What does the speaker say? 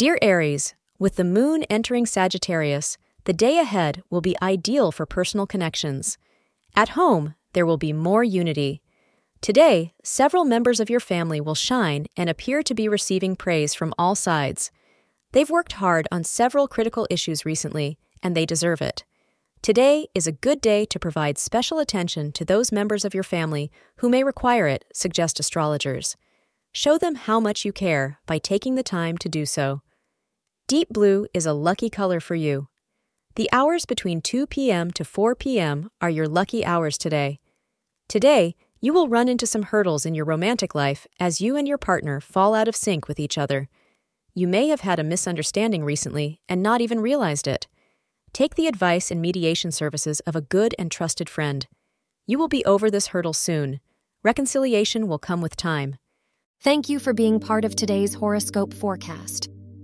Dear Aries, with the moon entering Sagittarius, the day ahead will be ideal for personal connections. At home, there will be more unity. Today, several members of your family will shine and appear to be receiving praise from all sides. They've worked hard on several critical issues recently, and they deserve it. Today is a good day to provide special attention to those members of your family who may require it, suggest astrologers. Show them how much you care by taking the time to do so. Deep blue is a lucky color for you. The hours between 2 p.m. to 4 p.m. are your lucky hours today. Today, you will run into some hurdles in your romantic life as you and your partner fall out of sync with each other. You may have had a misunderstanding recently and not even realized it. Take the advice and mediation services of a good and trusted friend. You will be over this hurdle soon. Reconciliation will come with time. Thank you for being part of today's horoscope forecast.